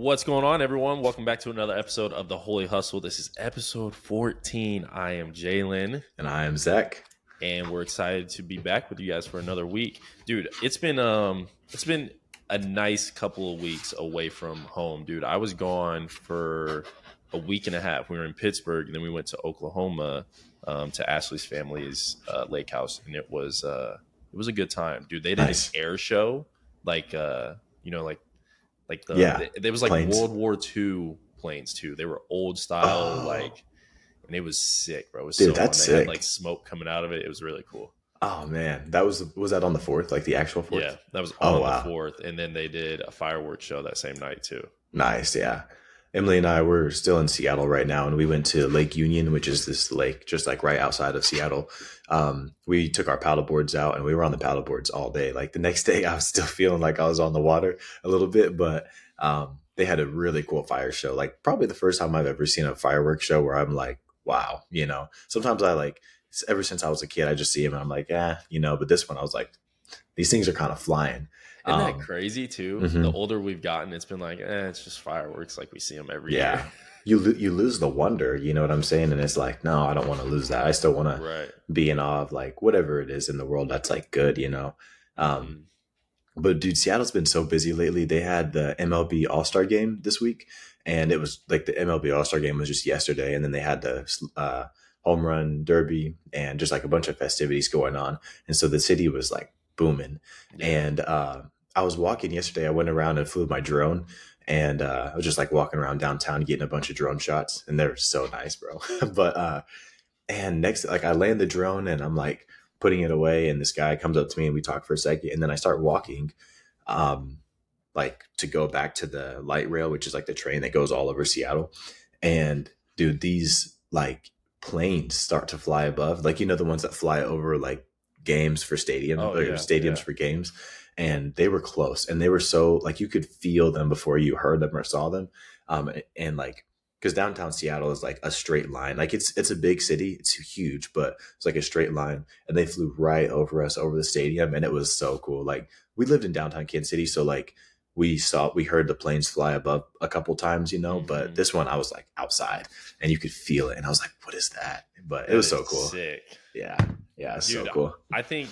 What's going on, everyone? Welcome back to another episode of the Holy Hustle. This is episode 14. I am Jalen, And I am Zach. and we're excited to be back with you guys for another week, dude. It's been um, it's been a nice couple of weeks away from home, dude. I was gone for a week and a half. We were in Pittsburgh, and then we went to Oklahoma um, to Ashley's family's uh, lake house, and it was uh, it was a good time, dude. They did Nice. an air show, like uh, you know, like like the Yeah, there was like planes. World War II planes too. They were old style, Oh. like, and it was sick, bro. It was Dude, so that's fun. They had sick. like smoke coming out of it. It was really cool. Oh man, that was was that on the fourth, like the actual fourth? Yeah, that was Oh, on wow. the fourth, and then they did a fireworks show that same night too. Nice, yeah. Emily and I were still in Seattle right now, and we went to Lake Union, which is this lake just like right outside of Seattle. Um, we took our paddle boards out, and we were on the paddle boards all day. Like the next day, I was still feeling like I was on the water a little bit, but um, they had a really cool fire show. Like probably the first time I've ever seen a fireworks show where I'm like, wow, you know. Sometimes I like ever since I was a kid, I just see them and I'm like, yeah, you know. But this one, I was like, these things are kind of flying. Isn't Um, that crazy too? mhm. The older we've gotten, it's been like, eh, it's just fireworks, like we see them every Yeah. year. you lo- you lose the wonder, you know what I'm saying? And it's like, no, I don't want to lose that. I still want to be in awe of like whatever it is in the world that's like good, you know. Um, but dude, Seattle's been so busy lately. They had the MLB All Star Game this week, and it was like the MLB All Star Game was just yesterday, and then they had the uh, home run derby and just like a bunch of festivities going on, and so the city was like booming. Yeah. And uh, I was walking yesterday. I went around and flew my drone, and uh, I was just like walking around downtown getting a bunch of drone shots, and they're so nice, bro. but uh, and next, like I land the drone, and I'm like putting it away, and this guy comes up to me, and we talk for a second, and then I start walking, um, like to go back to the light rail, which is like the train that goes all over Seattle, and dude, these like planes start to fly above, like you know the ones that fly over like games for stadium Oh, or yeah, stadiums yeah. for games and they were close and they were so like you could feel them before you heard them or saw them um and like because downtown seattle is like a straight line. Like it's it's a big city it's huge but it's like a straight line and they flew right over us over the stadium and it was so cool. Like we lived in downtown kansas city so like we saw we heard the planes fly above a couple times you know Mhm. but this one i was like outside and you could feel it and i was like what is that? But it was so cool. Sick. yeah. Yeah it's Dude, so cool. I think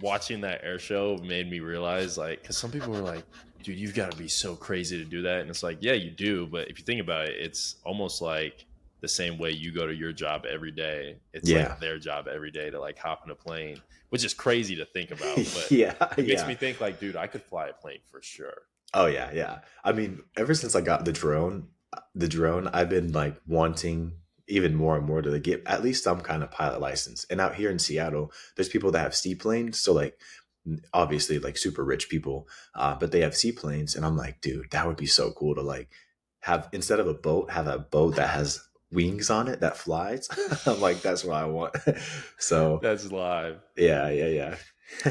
watching that air show made me realize, like, because some people were like, dude, you've got to be so crazy to do that. And it's like, yeah, you do. But if you think about it, it's almost like the same way you go to your job every day. It's Yeah. like their job every day to like hop in a plane, which is crazy to think about. But yeah it makes yeah. me think, like, dude, I could fly a plane for sure. Oh yeah, yeah. I mean, ever since I got the drone, the drone, I've been like wanting even more and more to get at least some kind of pilot license. And out here in Seattle, there's people that have seaplanes, so like obviously like super rich people, uh, but they have seaplanes, and I'm like, dude, that would be so cool to like have instead of a boat, have a boat that has wings on it that flies. I'm like, that's what I want. so That's live. yeah, yeah, yeah.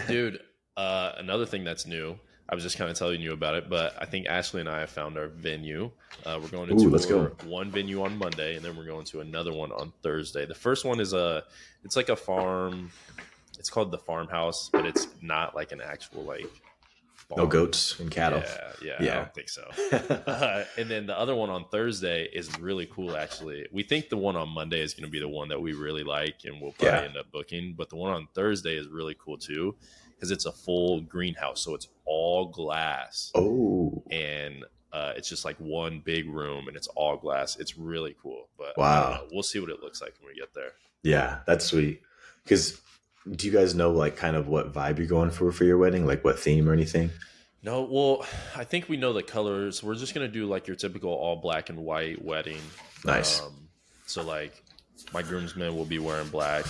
dude uh another thing that's new i was just kind of telling you about it but i think ashley and i have found our venue uh we're going to Ooh, let's go. one venue on monday and then we're going to another one on thursday the first one is a it's like a farm it's called the farmhouse but it's not like an actual like No goats and cattle. yeah, yeah i don't think so uh, and then the other one on Thursday is really cool. Actually, we think the one on Monday is going to be the one that we really like, and we'll probably Yeah. end up booking. But the one on Thursday is really cool too, because it's a full greenhouse, so it's all glass, oh, and uh, it's just like one big room, and it's all glass. It's really cool. But Wow. we'll see what it looks like when we get there. Yeah, that's sweet. Because do you guys know like kind of what vibe you're going for for your wedding? Like what theme or anything? No, well, I think we know the colors. We're just gonna do like your typical all black and white wedding. Nice. Um, so like my groomsmen will be wearing black,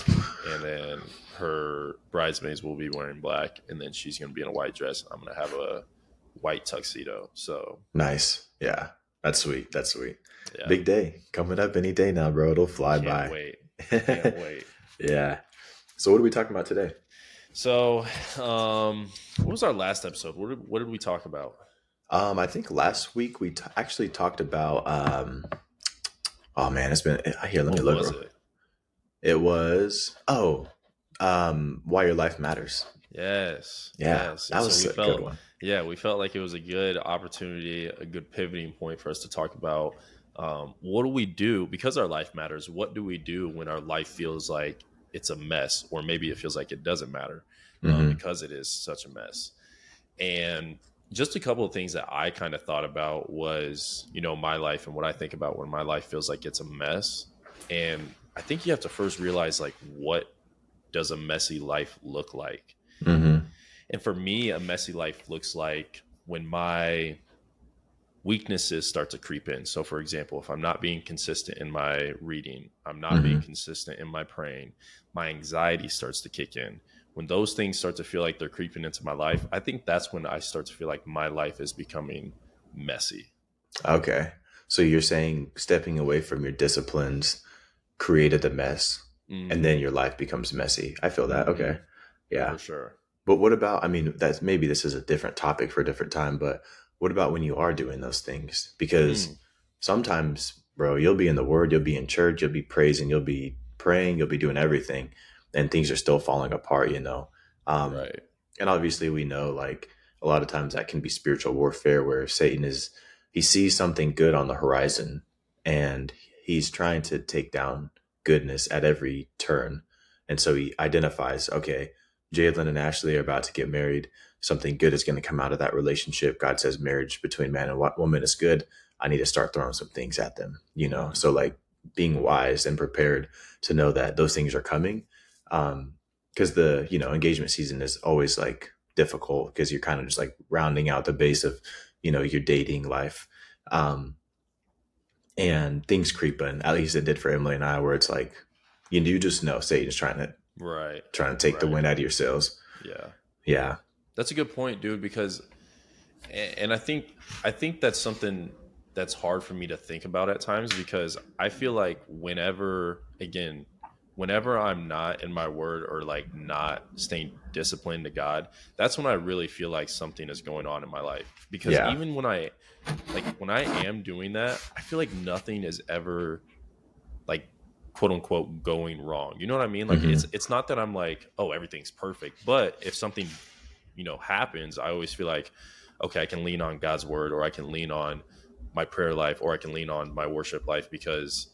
and then her bridesmaids will be wearing black, and then she's gonna be in a white dress. I'm gonna have a white tuxedo. So Nice. Yeah, that's sweet. That's sweet. yeah, Big day coming up any day now, bro. It'll fly can't by. wait, can't wait. yeah. So what are we talking about today? So, um, what was our last episode? What did, what did we talk about? Um, I think last week we t- actually talked about. Um, oh man, it's been here. Let me What look. was it? It was oh, um, why your life matters. Yes. Yeah, yes. that was so a felt good one. Yeah, we felt like it was a good opportunity, a good pivoting point for us to talk about um, what do we do because our life matters. What do we do when our life feels like it's a mess, or maybe it feels like it doesn't matter um, mm-hmm. because it is such a mess. And just a couple of things that I kind of thought about was, you know, my life and what I think about when my life feels like it's a mess. And I think you have to first realize like what does a messy life look like? Mm-hmm. And for me, a messy life looks like when my weaknesses start to creep in. So, for example, if I'm not being consistent in my reading, I'm not mm-hmm. being consistent in my praying, my anxiety starts to kick in. When those things start to feel like they're creeping into my life, I think that's when I start to feel like my life is becoming messy. Okay. So you're saying stepping away from your disciplines created the mess mm-hmm. and then your life becomes messy. I feel that. Okay. Mm-hmm. Yeah. For sure. But what about, I mean, that's maybe this is a different topic for a different time, but what about when you are doing those things? Because mm. sometimes, bro, you'll be in the word, you'll be in church, you'll be praising, you'll be praying, you'll be doing everything, and things are still falling apart, you know? Um, right. And obviously, we know like a lot of times that can be spiritual warfare where Satan is, he sees something good on the horizon and he's trying to take down goodness at every turn. And so he identifies, okay, Jalen and Ashley are about to get married something good is going to come out of that relationship. God says marriage between man and woman is good. I need to start throwing some things at them, you know? So like being wise and prepared to know that those things are coming. Um, cause the, you know, engagement season is always like difficult because you're kind of just like rounding out the base of, you know, your dating life. Um, and things creep in, at least it did for Emily and I, where it's like, you, you just know Satan's trying to, right. Trying to take right. the wind out of your sails. Yeah. Yeah. That's a good point, dude. Because, and I think I think that's something that's hard for me to think about at times because I feel like whenever, again, whenever I'm not in my word or like not staying disciplined to God, that's when I really feel like something is going on in my life. Because yeah. even when I like when I am doing that, I feel like nothing is ever like quote unquote going wrong. You know what I mean? Like mm-hmm. it's it's not that I'm like, oh, everything's perfect, but if something you know happens i always feel like okay i can lean on god's word or i can lean on my prayer life or i can lean on my worship life because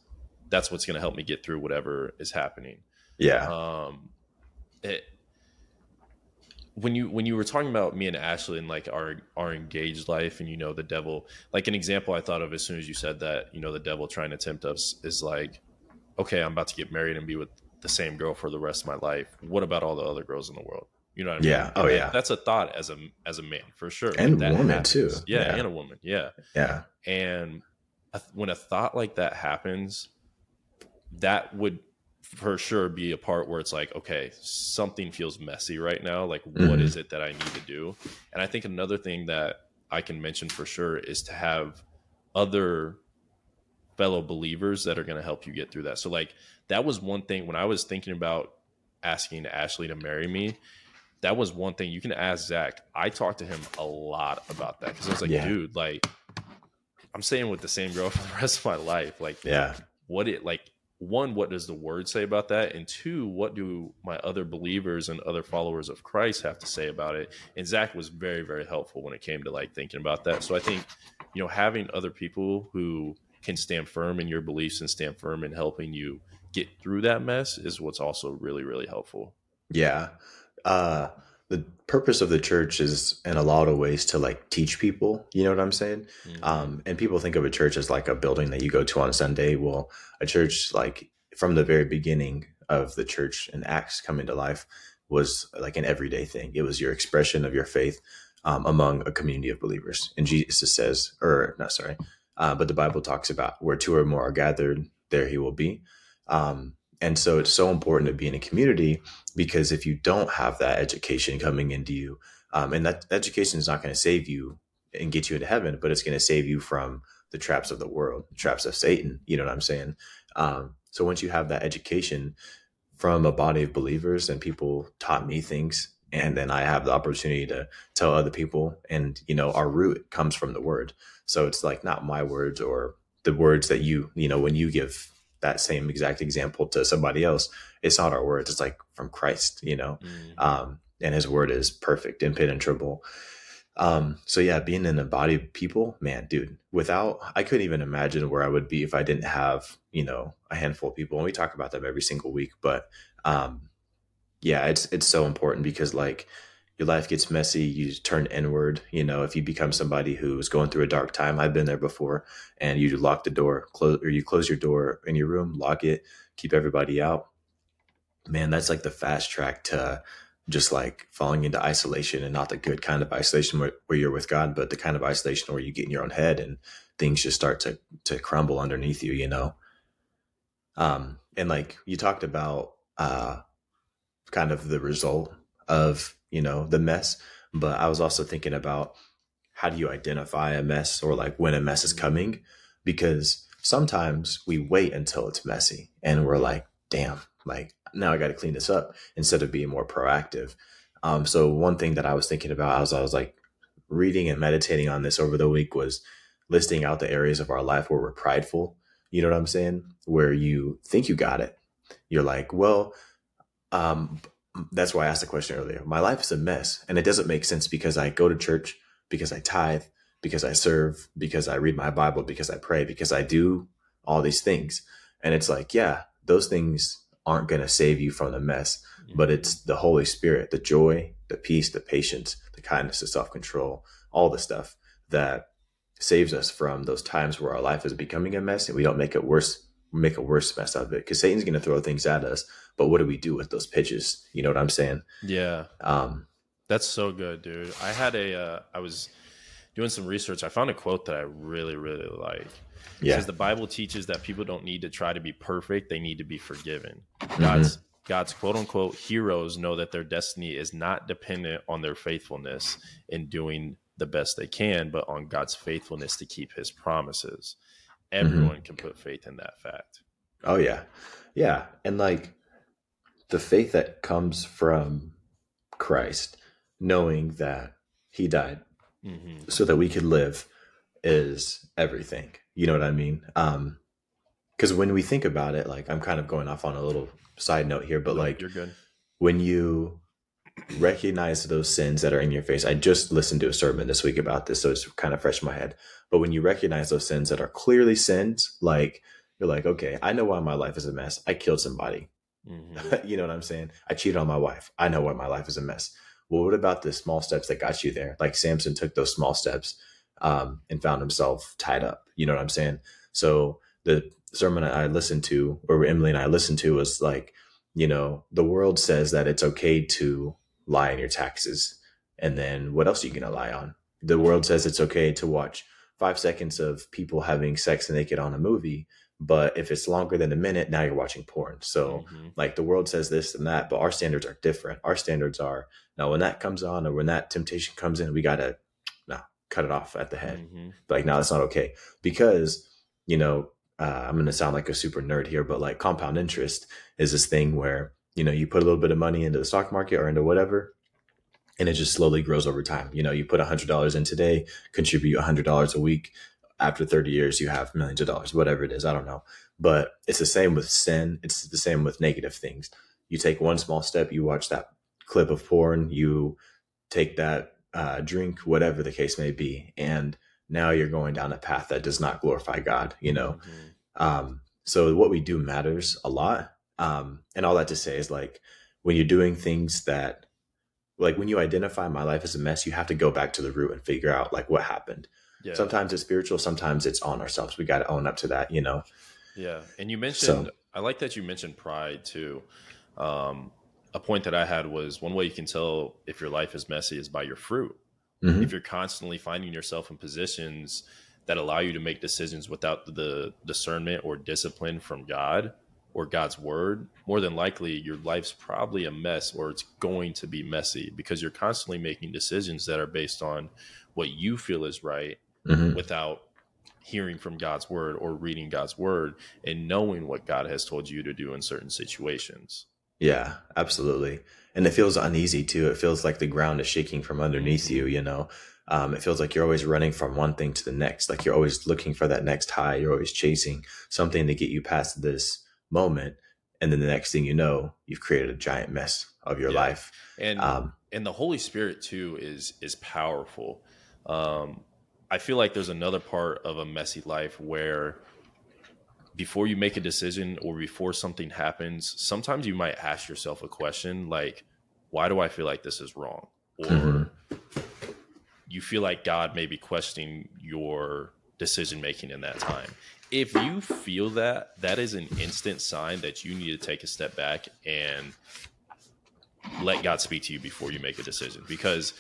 that's what's going to help me get through whatever is happening yeah um it when you when you were talking about me and Ashley and like our our engaged life and you know the devil like an example I thought of as soon as you said that you know the devil trying to tempt us is like okay I'm about to get married and be with the same girl for the rest of my life what about all the other girls in the world you know what I mean? Yeah. Oh yeah. That's a thought as a as a man for sure. And a woman happens. too. Yeah, yeah, and a woman. Yeah. Yeah. And when a thought like that happens, that would for sure be a part where it's like, okay, something feels messy right now. Like, mm-hmm. what is it that I need to do? And I think another thing that I can mention for sure is to have other fellow believers that are going to help you get through that. So, like, that was one thing when I was thinking about asking Ashley to marry me that was one thing you can ask Zach. I talked to him a lot about that because I was like, yeah. dude, like I'm staying with the same girl for the rest of my life. Like, yeah, what it like one, what does the word say about that? And two, what do my other believers and other followers of Christ have to say about it? And Zach was very, very helpful when it came to like thinking about that. So I think, you know, having other people who can stand firm in your beliefs and stand firm in helping you get through that mess is what's also really, really helpful. Yeah uh, the purpose of the church is in a lot of ways to like teach people you know what i'm saying? Mm-hmm. um, and people think of a church as like a building that you go to on sunday. Well a church like from the very beginning of the church and acts coming to life was like an everyday thing. It was your expression of your faith um, among a community of believers. And jesus says or not sorry uh, but the bible talks about where two or more are gathered there he will be. Um, and so it's so important to be in a community because if you don't have that education coming into you, um, and that education is not going to save you and get you into heaven, but it's going to save you from the traps of the world, the traps of Satan. You know what I'm saying? Um, so once you have that education from a body of believers and people taught me things, and then I have the opportunity to tell other people, and you know, our root comes from the word. So it's like not my words or the words that you, you know, when you give that same exact example to somebody else, it's not our words. It's like from Christ, you know, mm. um, and his word is perfect, impenetrable. Um, so yeah, being in a body of people, man, dude, without I couldn't even imagine where I would be if I didn't have, you know, a handful of people. And we talk about them every single week. But um yeah, it's it's so important because like your life gets messy, you turn inward, you know, if you become somebody who's going through a dark time, I've been there before, and you lock the door, close or you close your door in your room, lock it, keep everybody out. Man, that's like the fast track to just like falling into isolation and not the good kind of isolation where, where you're with God, but the kind of isolation where you get in your own head and things just start to to crumble underneath you, you know. Um, and like you talked about uh kind of the result of, you know, the mess, but I was also thinking about how do you identify a mess or like when a mess is coming? Because sometimes we wait until it's messy and we're like, damn, like now I got to clean this up instead of being more proactive. Um, so one thing that I was thinking about as I was like reading and meditating on this over the week was listing out the areas of our life where we're prideful. You know what I'm saying? Where you think you got it. You're like, well, um, that's why I asked the question earlier. My life is a mess, and it doesn't make sense because I go to church, because I tithe, because I serve, because I read my Bible, because I pray, because I do all these things. And it's like, yeah, those things aren't going to save you from the mess, but it's the Holy Spirit, the joy, the peace, the patience, the kindness, the self control, all the stuff that saves us from those times where our life is becoming a mess and we don't make it worse, make a worse mess out of it. Because Satan's going to throw things at us, but what do we do with those pitches? You know what I'm saying? Yeah. Um, That's so good, dude. I had a, uh, I was doing some research. I found a quote that I really, really like. It yeah. says the Bible teaches that people don't need to try to be perfect; they need to be forgiven. Mm-hmm. God's God's quote unquote heroes know that their destiny is not dependent on their faithfulness in doing the best they can, but on God's faithfulness to keep His promises. Mm-hmm. Everyone can put faith in that fact. Oh yeah, yeah, and like the faith that comes from Christ, knowing that He died Mm-hmm. so that we could live, is everything. You know what I mean? Um, because when we think about it, like I'm kind of going off on a little side note here, but like you're good. when you recognize those sins that are in your face, I just listened to a sermon this week about this, so it's kind of fresh in my head. But when you recognize those sins that are clearly sins, like you're like, okay, I know why my life is a mess. I killed somebody. Mhm. you know what I'm saying? I cheated on my wife. I know why my life is a mess. Well, what about the small steps that got you there? Like Samson took those small steps um, and found himself tied up. You know what I'm saying? So the sermon I listened to, or Emily and I listened to, was like, you know, the world says that it's okay to lie on your taxes. And then what else are you going to lie on? The world says it's okay to watch five seconds of people having sex naked on a movie. But if it's longer than a minute, now you're watching porn. So, Mhm. like, the world says this and that, but our standards are different. Our standards are now when that comes on or when that temptation comes in, we got to no, cut it off at the head Mhm. like no that's not okay because you know uh, i'm going to sound like a super nerd here but like compound interest is this thing where you know you put a little bit of money into the stock market or into whatever and it just slowly grows over time. You know you put $100 in today contribute $100 a week. After 30 years you have millions of dollars whatever it is i don't know. But it's the same with sin. It's the same with negative things. You take one small step you watch that clip of porn you take that uh, drink whatever the case may be and now you're going down a path that does not glorify god you know? Mhm. um, so what we do matters a lot um, and all that to say is like when you're doing things that like when you identify my life as a mess you have to go back to the root and figure out like what happened Yeah. sometimes it's spiritual sometimes it's on ourselves we got to own up to that you know Yeah, and you mentioned So- I like that you mentioned pride too. Um, a point that I had was one way you can tell if your life is messy is by your fruit. Mhm. If you're constantly finding yourself in positions that allow you to make decisions without the discernment or discipline from God or God's word, more than likely your life's probably a mess or it's going to be messy because you're constantly making decisions that are based on what you feel is right Mhm. without hearing from God's word or reading God's word and knowing what God has told you to do in certain situations. Yeah, absolutely. And it feels uneasy too. It feels like the ground is shaking from underneath you, you know. Um, it feels like you're always running from one thing to the next. Like you're always looking for that next high. You're always chasing something to get you past this moment. And then the next thing you know, you've created a giant mess of your Yeah. life. And Um, and the Holy Spirit too is is powerful. Um, I feel like there's another part of a messy life where before you make a decision or before something happens, sometimes you might ask yourself a question like, why do I feel like this is wrong? Or mm-hmm. you feel like God may be questioning your decision making in that time. If you feel that, that is an instant sign that you need to take a step back and let God speak to you before you make a decision because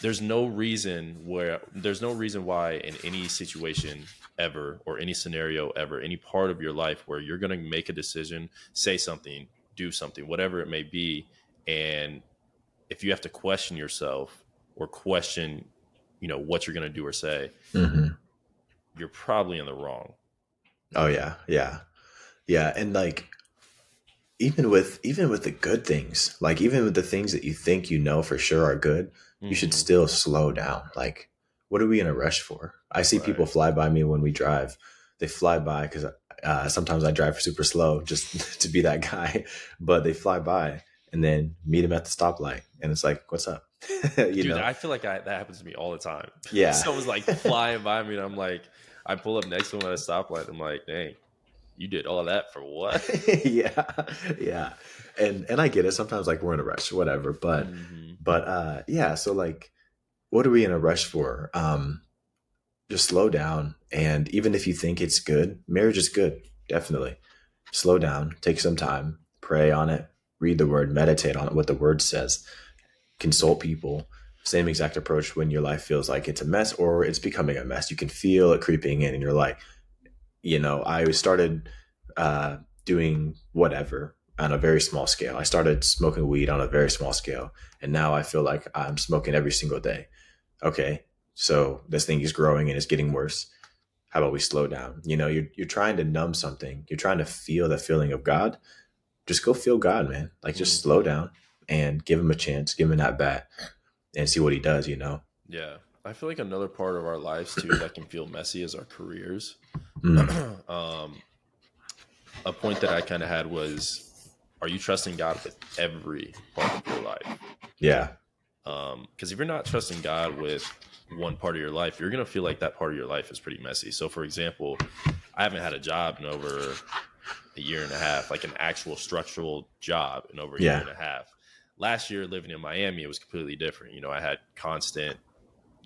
there's no reason where there's no reason why in any situation ever or any scenario ever any part of your life where you're going to make a decision say something do something whatever it may be and if you have to question yourself or question you know what you're going to do or say mm-hmm. you're probably in the wrong oh yeah. Yeah. Yeah and like even with even with the good things like even with the things that you think you know for sure are good mm-hmm. you should mm-hmm. still slow down. Like what are we in a rush for? I see right. people fly by me when we drive. They fly by because uh, sometimes i drive super slow just to be that guy but they fly by and then meet them at the stoplight and it's like what's up? You Dude, know? I feel like I, that happens to me all the time. Yeah. Someone's like flying by me and i'm like i pull up next to them at a stoplight i'm like dang you did all that for what? yeah, yeah, and and I get it. Sometimes like we're in a rush, whatever. But mm-hmm. but uh, yeah. So like, what are we in a rush for? Um, just slow down. And even if you think it's good, marriage is good. Definitely, slow down. Take some time. Pray on it. Read the word. Meditate on it. What the word says. Consult people same exact approach when your life feels like it's a mess or it's becoming a mess. You can feel it creeping in and you're like, you know, I started uh, doing whatever on a very small scale. I started smoking weed on a very small scale, and now I feel like I'm smoking every single day. Okay, so this thing is growing and it's getting worse. How about we slow down? You know, you're you're trying to numb something. You're trying to feel the feeling of God. Just go feel God, man. Like just mm. slow down and give him a chance, give him that bat, and see what he does. You know. Yeah. I feel like another part of our lives too that can feel messy is our careers. Mm. um, a point that I kind of had was, are you trusting God with every part of your life? Yeah. Because um, if you're not trusting God with one part of your life, you're gonna feel like that part of your life is pretty messy. So, for example, I haven't had a job in over a year and a half, like an actual structural job in over a yeah. year and a half. Last year, living in Miami, it was completely different. You know, I had constant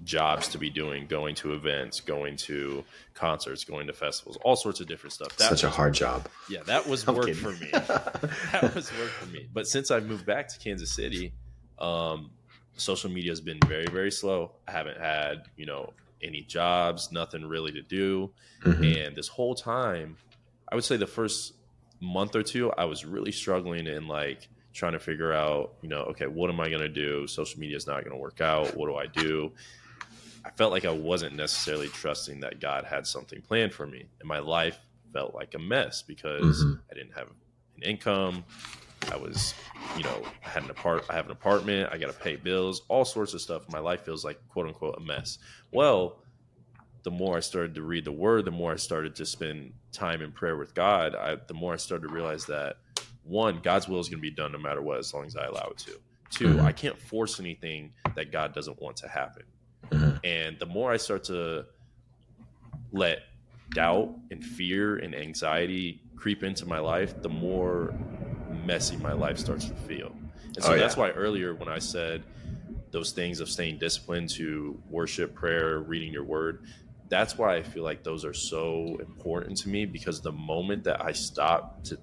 jobs to be doing, going to events, going to concerts, going to festivals, all sorts of different stuff. That Such was, a hard job. Yeah, that was I'm work kidding. for me. that was work for me. But since I've moved back to Kansas City, um, social media has been very, very slow. I haven't had, you know, any jobs, nothing really to do. Mm-hmm. And this whole time, I would say the first month or two, I was really struggling in like trying to figure out, you know, okay, what am I going to do? Social media is not going to work out. What do I do? I felt like I wasn't necessarily trusting that God had something planned for me, and my life felt like a mess because mm-hmm. I didn't have an income. I was, you know, I had an apart, I have an apartment. I got to pay bills, all sorts of stuff. My life feels like quote unquote a mess. Well, the more I started to read the Word, the more I started to spend time in prayer with God. I, the more I started to realize that one, God's will is going to be done no matter what, as long as I allow it to. 2 mm-hmm. I can't force anything that God doesn't want to happen. Mm-hmm. And the more I start to let doubt and fear and anxiety creep into my life, the more messy my life starts to feel. And so oh, that's why earlier when I said those things of staying disciplined to worship, prayer, reading your word, that's why I feel like those are so important to me because the moment that I stop to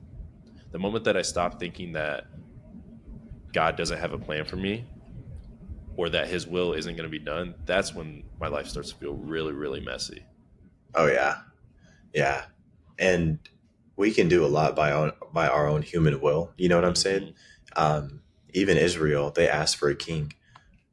the moment that I stop thinking that God doesn't have a plan for me or that his will isn't going to be done, that's when my life starts to feel really, really messy. Oh yeah. Yeah. And we can do a lot by our, by our own human will. You know what I'm saying? Mm-hmm. Um, even Israel, they asked for a king.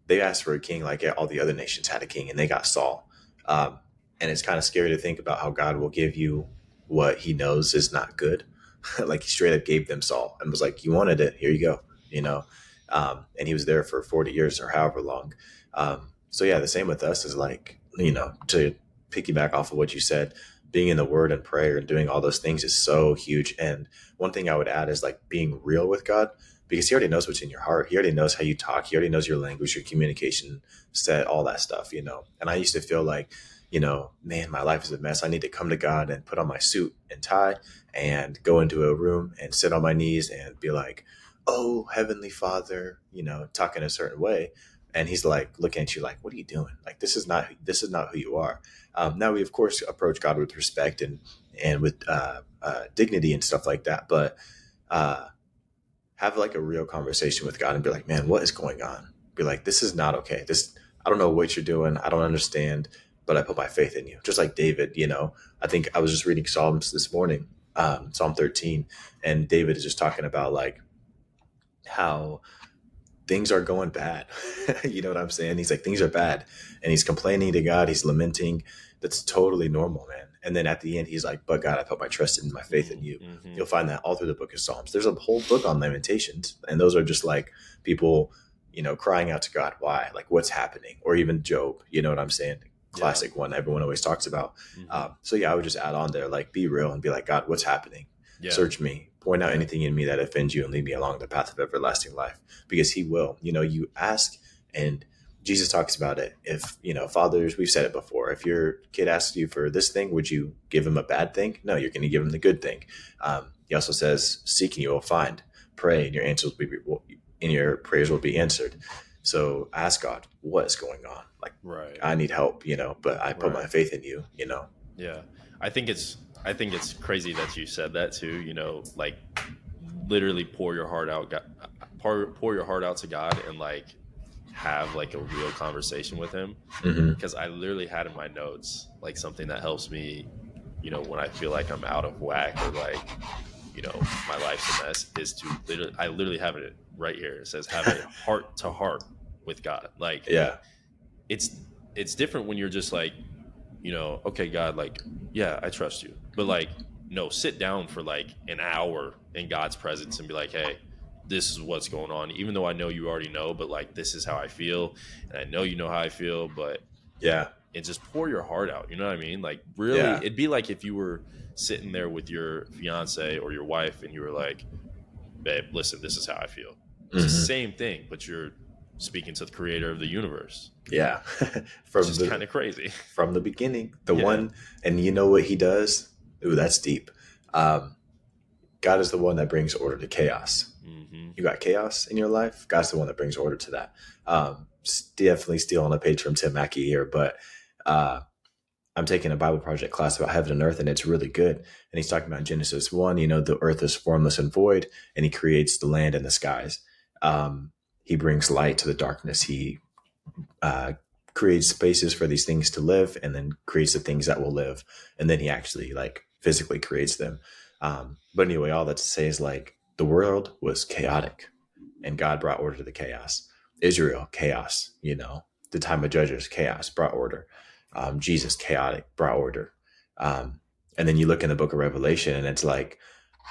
They asked for a king like all the other nations had a king and they got Saul. Um, and it's kind of scary to think about how God will give you what he knows is not good. like he straight up gave them Saul and was like, you wanted it. Here you go. You know? Um, and he was there for 40 years or however long. Um, so yeah, the same with us is like, you know, to piggyback off of what you said, being in the word and prayer and doing all those things is so huge. And one thing I would add is like being real with God. because he already knows what's in your heart. He already knows how you talk. He already knows your language, your communication set, all that stuff, you know. And I used to feel like, you know, man, my life is a mess. I need to come to God and put on my suit and tie and go into a room and sit on my knees and be like, oh, Heavenly Father, you know, talking a certain way. And he's like looking at you like, what are you doing? Like, this is not, this is not who you are. Um, now we, of course, approach God with respect and, and with uh, uh, dignity and stuff like that. But, uh, have like a real conversation with God and be like, man, what is going on? Be like, this is not okay. This, I don't know what you're doing. I don't understand, but I put my faith in you. Just like David, you know, I think I was just reading Psalms this morning, um, Psalm 13, and David is just talking about like how things are going bad. you know what I'm saying? He's like, things are bad. And he's complaining to God. He's lamenting. That's totally normal, man. And then at the end, he's like, But God, I put my trust in my faith in you. Mm-hmm. You'll find that all through the book of Psalms. There's a whole book on Lamentations. And those are just like people, you know, crying out to God, why? Like, what's happening? Or even Job, you know what I'm saying? Classic yeah. one everyone always talks about. Mm-hmm. Um, so, yeah, I would just add on there, like, be real and be like, God, what's happening? Yeah. Search me, point out anything in me that offends you, and lead me along the path of everlasting life because He will. You know, you ask and Jesus talks about it. If, you know, fathers, we've said it before. If your kid asks you for this thing, would you give him a bad thing? No, you're going to give him the good thing. Um, he also says, seek and you will find. Pray and your answers will be, and your prayers will be answered. So ask God, what is going on? Like, right. I need help, you know, but I put right. my faith in you, you know? Yeah. I think it's, I think it's crazy that you said that too, you know, like literally pour your heart out, pour, pour your heart out to God and like, have like a real conversation with him because mm-hmm. I literally had in my notes like something that helps me, you know, when I feel like I'm out of whack or like, you know, my life's a mess is to literally, I literally have it right here. It says have a heart to heart with God. Like, yeah, it's, it's different when you're just like, you know, okay, God, like, yeah, I trust you. But like, no, sit down for like an hour in God's presence and be like, hey, this is what's going on even though i know you already know but like this is how i feel and i know you know how i feel but yeah and just pour your heart out you know what i mean like really yeah. it'd be like if you were sitting there with your fiance or your wife and you were like babe listen this is how i feel it's mm-hmm. the same thing but you're speaking to the creator of the universe yeah from the kind of crazy from the beginning the yeah. one and you know what he does ooh that's deep um god is the one that brings order to chaos mm-hmm. you got chaos in your life, God's the one that brings order to that. Um, definitely stealing a page from Tim Mackie here, but uh, I'm taking a Bible project class about heaven and earth, and it's really good. And he's talking about Genesis one. You know, the earth is formless and void, and he creates the land and the skies. Um, he brings light to the darkness. He uh, creates spaces for these things to live, and then creates the things that will live. And then he actually like physically creates them. Um, but anyway, all that to say is like the world was chaotic and God brought order to the chaos. Israel, chaos, you know, the time of judges, chaos, brought order. Um, Jesus, chaotic, brought order. Um, and then you look in the book of Revelation and it's like,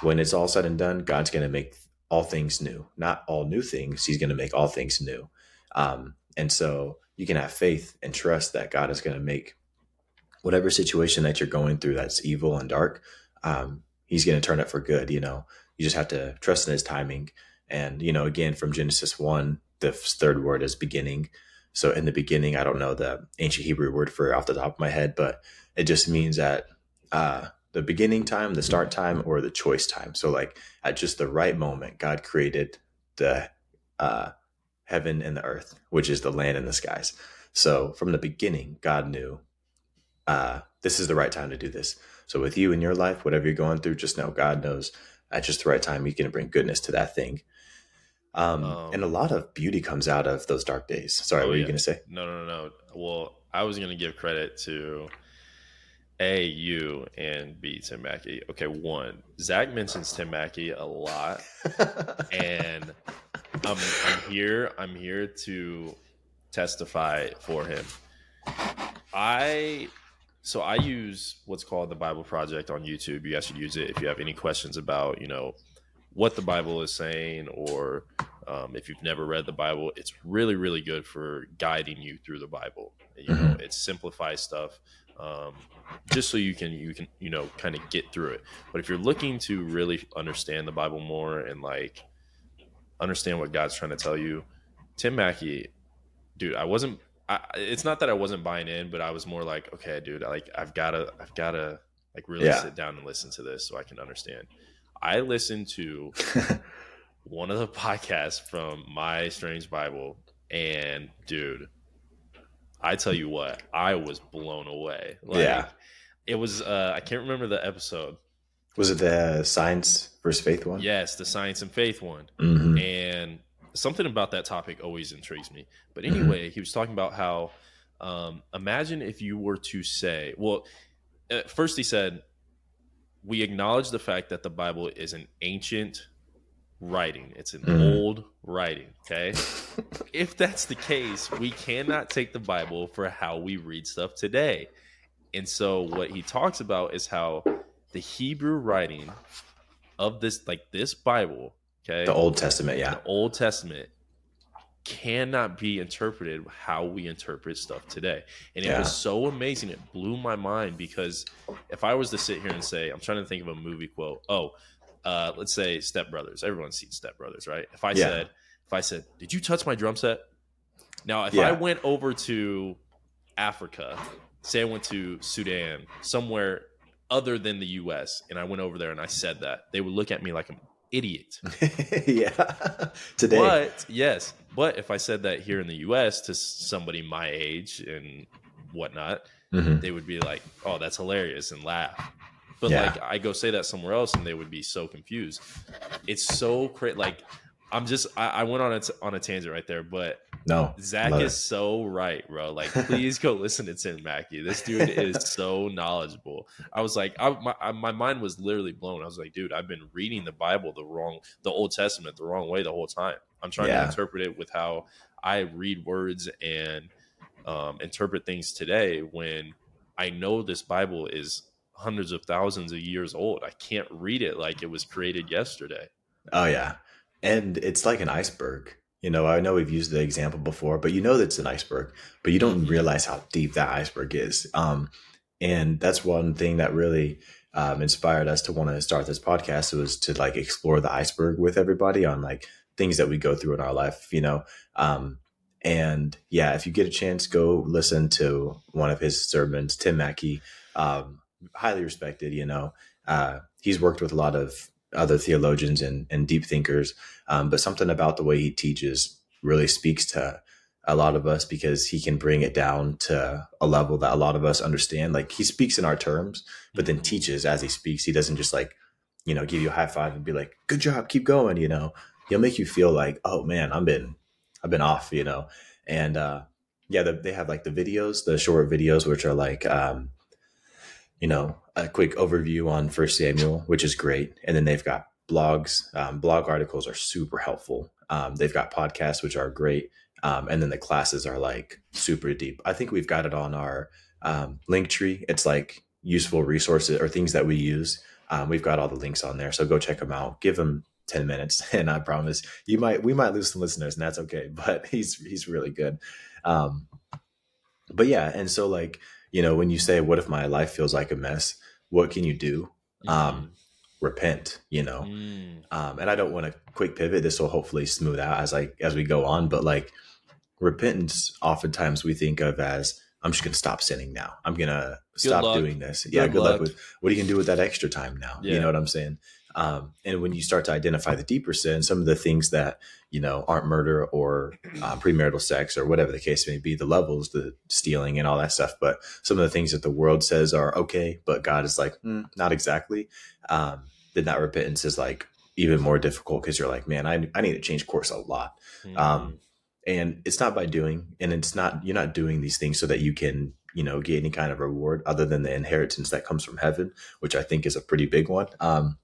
when it's all said and done, God's going to make all things new. Not all new things, He's going to make all things new. Um, and so you can have faith and trust that God is going to make whatever situation that you're going through that's evil and dark, um, He's going to turn it for good, you know you just have to trust in his timing. And, you know, again, from Genesis 1, the third word is beginning. So in the beginning, I don't know the ancient Hebrew word for off the top of my head, but it just means that uh, the beginning time, the start time, or the choice time. So like at just the right moment, God created the uh, heaven and the earth, which is the land and the skies. So from the beginning, God knew uh, this is the right time to do this. So with you in your life, whatever you're going through, just know God knows at just the right time, he's going to bring goodness to that thing. Um, um, and a lot of beauty comes out of those dark days. Sorry, oh, what were yeah. you going to say? No, no, no, no. Well, I was going to give credit to A, you, and B, Tim Mackie. Okay, one, Zach mentions Tim Mackie a lot, and I'm, I'm here. I'm here to testify for him. I so I use what's called the Bible Project on YouTube. You guys should use it if you have any questions about, you know, what the Bible is saying, or um, if you've never read the Bible. It's really, really good for guiding you through the Bible. You know, mm-hmm. it simplifies stuff um, just so you can you can you know kind of get through it. But if you're looking to really understand the Bible more and like understand what God's trying to tell you. Tim Mackie, dude, I wasn't. I, it's not that I wasn't buying in, but I was more like, okay, dude, like I've gotta, I've gotta, like really Yeah. sit down and listen to this so I can understand. I listened to one of the podcasts from My Strange Bible, and dude, I tell you what, I was blown away. Like, Yeah. it was. uh I can't remember the episode. Was it the science versus faith one? Yes, the science and faith one. hmm and something about that topic always intrigues me. But Mhm. anyway, he was talking about how um, imagine if you were to say, well, first he said, we acknowledge the fact that the Bible is an ancient writing. It's an Mhm. old writing. Okay. if that's the case, we cannot take the Bible for how we read stuff today. And so what he talks about is how the Hebrew writing of this, like this Bible, okay, The Old Testament, yeah. the Old Testament cannot be interpreted how we interpret stuff today. And it Yeah. was so amazing. It blew my mind because if I was to sit here and say, I'm trying to think of a movie quote. Oh, uh, let's say Step Brothers. Everyone's seen Step Brothers, right? If I Yeah. said, if I said, did you touch my drum set? Now, if Yeah. I went over to Africa, say I went to Sudan, somewhere other than the US, and I went over there and I said that, they would look at me like an idiot. yeah. Today. But yes, but if I said that here in the U.S. to somebody my age and whatnot, Mhm. they would be like, "Oh, that's hilarious," and laugh. But Yeah. like I go say that somewhere else, and they would be so confused. It's so crazy. Like I'm just I, I went on a t- on a tangent right there, but No. Zach is it. so right, bro. Like, please go listen to Tim Mackie. This dude is so knowledgeable. I was like, I, my I- my mind was literally blown. I was like, dude, I've been reading the Bible the wrong, the Old Testament the wrong way the whole time. I'm trying Yeah. to interpret it with how I read words and um, interpret things today. When I know this Bible is hundreds of thousands of years old, I can't read it like it was created yesterday. Oh yeah, and it's like an iceberg. You know, I know we've used the example before, but you know that it's an iceberg, but you don't realize how deep that iceberg is. Um, and that's one thing that really um, inspired us to want to start this podcast was to like explore the iceberg with everybody on like things that we go through in our life. You know, um, and yeah, if you get a chance, go listen to one of his sermons. Tim Mackie, um, highly respected. You know, uh, he's worked with a lot of other theologians and, and deep thinkers, um, but something about the way he teaches really speaks to a lot of us because he can bring it down to a level that a lot of us understand. Like he speaks in our terms, but then teaches as he speaks. He doesn't just like, you know, give you a high five and be like, "Good job, keep going." You know, he'll make you feel like, "Oh man, I've been, I've been off." You know, and uh, yeah, the, they have like the videos, the short videos, which are like, um, you know, a quick overview on First Samuel, which is great, and then they've got blogs. Um, blog articles are super helpful. Um, they've got podcasts, which are great. Um, and then the classes are like super deep. I think we've got it on our um, link tree. It's like useful resources or things that we use. Um, we've got all the links on there, so go check them out. Give them ten minutes, and I promise you might we might lose some listeners, and that's okay. But he's he's really good. Um, but yeah, and so like you know when you say, "What if my life feels like a mess?" What can you do? Um, repent. You know, Mm. um, and I don't want to quick pivot. This will hopefully smooth out as I as we go on. But like repentance, oftentimes we think of as I'm just gonna stop sinning now. I'm gonna stop luck. doing this. yeah, Good good luck. luck. with what are you gonna do with that extra time now? Yeah. You know what I'm saying? Um, and when you start to identify the deeper sin, some of the things that you know aren't murder or uh, premarital sex or whatever the case may be, the levels, the stealing and all that stuff, but some of the things that the world says are okay, but God is like, "Hmm, not exactly. Um, then that repentance is like even more difficult because you're like, man, I, I need to change course a lot. Mm. Um, and it's not by doing, and it's not, you're not doing these things so that you can, you know, get any kind of reward other than the inheritance that comes from heaven, which I think is a pretty big one. Um,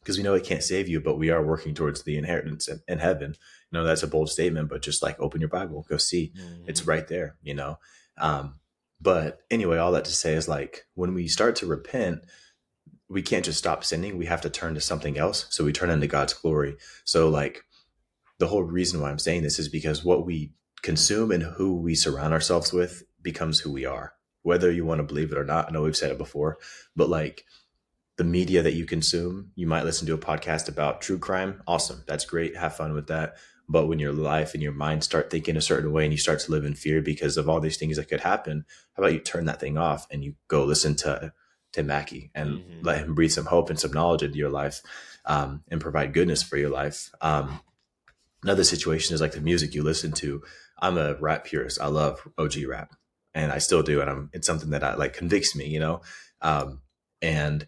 because we know it can't save you, but we are working towards the inheritance in, in heaven. You know, that's a bold statement, but just like open your Bible, go see Mhm. it's right there, you know. Um, but anyway, all that to say is like when we start to repent, we can't just stop sinning. We have to turn to something else. So we turn into God's glory. So like the whole reason why I'm saying this is because what we consume and who we surround ourselves with becomes who we are, whether you want to believe it or not. I know we've said it before, but like the media that you consume. You might listen to a podcast about true crime. Awesome. That's great. Have fun with that. But when your life and your mind start thinking a certain way and you start to live in fear because of all these things that could happen, how about you turn that thing off and you go listen to Tim Mackie and mm-hmm. let him breathe some hope and some knowledge into your life um, and provide goodness for your life. Um, another situation is like the music you listen to. I'm a rap purist. I love OG rap and I still do. And I'm, it's something that I like convicts me, you know? Um, and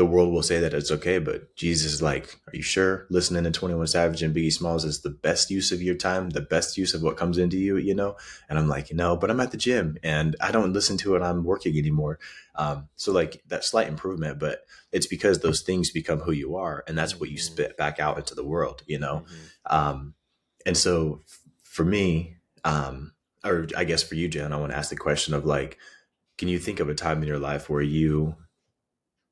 the world will say that it's okay, but Jesus is like, are you sure listening to 21 Savage and Biggie Smalls is the best use of your time, the best use of what comes into you, you know? And I'm like, no, but I'm at the gym and I don't listen to it. I'm working anymore. Um, so like that slight improvement, but it's because those things become who you are. And that's what you mm-hmm. spit back out into the world, you know? Mm-hmm. Um, and so for me, um, or I guess for you, Jen, I want to ask the question of like, can you think of a time in your life where you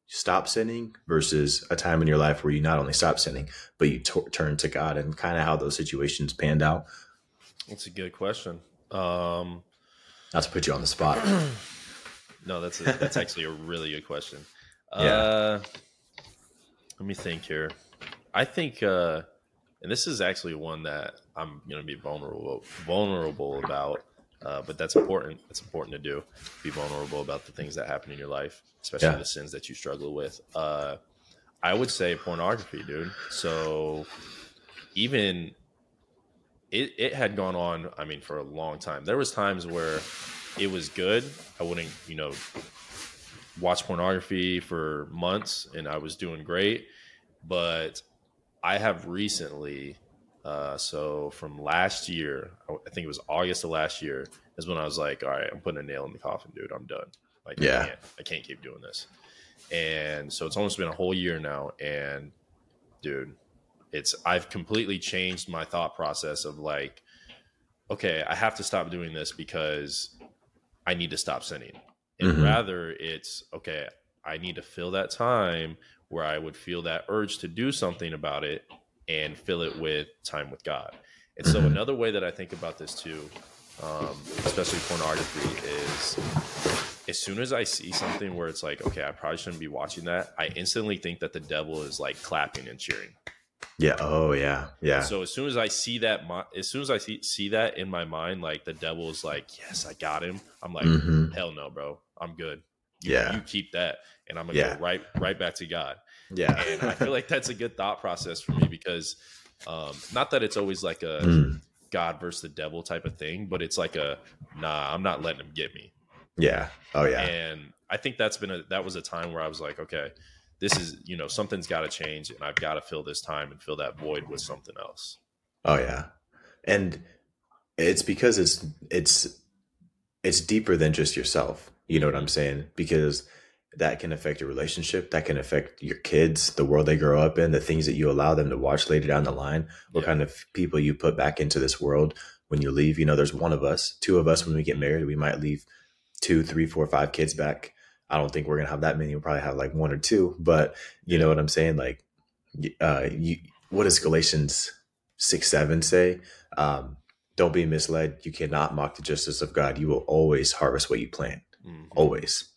stop sinning versus a time in your life where you not only stop sinning but you t- turn to god and kind of how those situations panned out. That's a good question. Um not to put you on the spot. No that's a, that's actually a really good question. Yeah. uh let me think here. I think uh and this is actually one that i'm gonna be vulnerable vulnerable about uh, but that's important. It's important to do. Be vulnerable about the things that happen in your life, especially yeah. the sins that you struggle with. Uh, I would say pornography, dude. So even it, it had gone on. I mean, for a long time. There was times where it was good. I wouldn't, you know, watch pornography for months, and I was doing great. But I have recently uh, so from last year, I think it was August of last year, is when I was like, all right, I'm putting a nail in the coffin, dude. I'm done. Like, yeah, I can't, I can't keep doing this. And so it's almost been a whole year now, and dude, it's I've completely changed my thought process of like, okay, I have to stop doing this because I need to stop sinning, and mm-hmm. rather it's okay, I need to fill that time where I would feel that urge to do something about it and fill it with time with God. And so mm-hmm. another way that I think about this too, um, especially pornography, is as soon as I see something where it's like, okay, I probably shouldn't be watching that, I instantly think that the devil is like clapping and cheering. Yeah. Oh, yeah. Yeah. So as soon as I see that, as soon as I see, see that in my mind, like the devil is like, yes, I got him. I'm like, mm-hmm. hell no, bro. I'm good. You, yeah. You keep that, and I'm gonna yeah. go right right back to God. Yeah. And I feel like that's a good thought process for me because um, not that it's always like a mm. God versus the devil type of thing, but it's like a nah, I'm not letting him get me. Yeah. Oh yeah. And I think that's been a that was a time where I was like, okay, this is you know something's got to change, and I've got to fill this time and fill that void with something else. Oh yeah, and it's because it's it's it's deeper than just yourself. You know what I'm saying? Because that can affect your relationship that can affect your kids the world they grow up in the things that you allow them to watch later down the line what yeah. kind of people you put back into this world when you leave. You know there's one of us two of us when we get married we might leave two three four five kids back. I don't think we're gonna have that many. We'll probably have like one or two but you know what i'm saying? Like uh you what does galatians 6 7 say? Um don't be misled. You cannot mock the justice of god. You will always harvest what you plant. Mm-hmm. always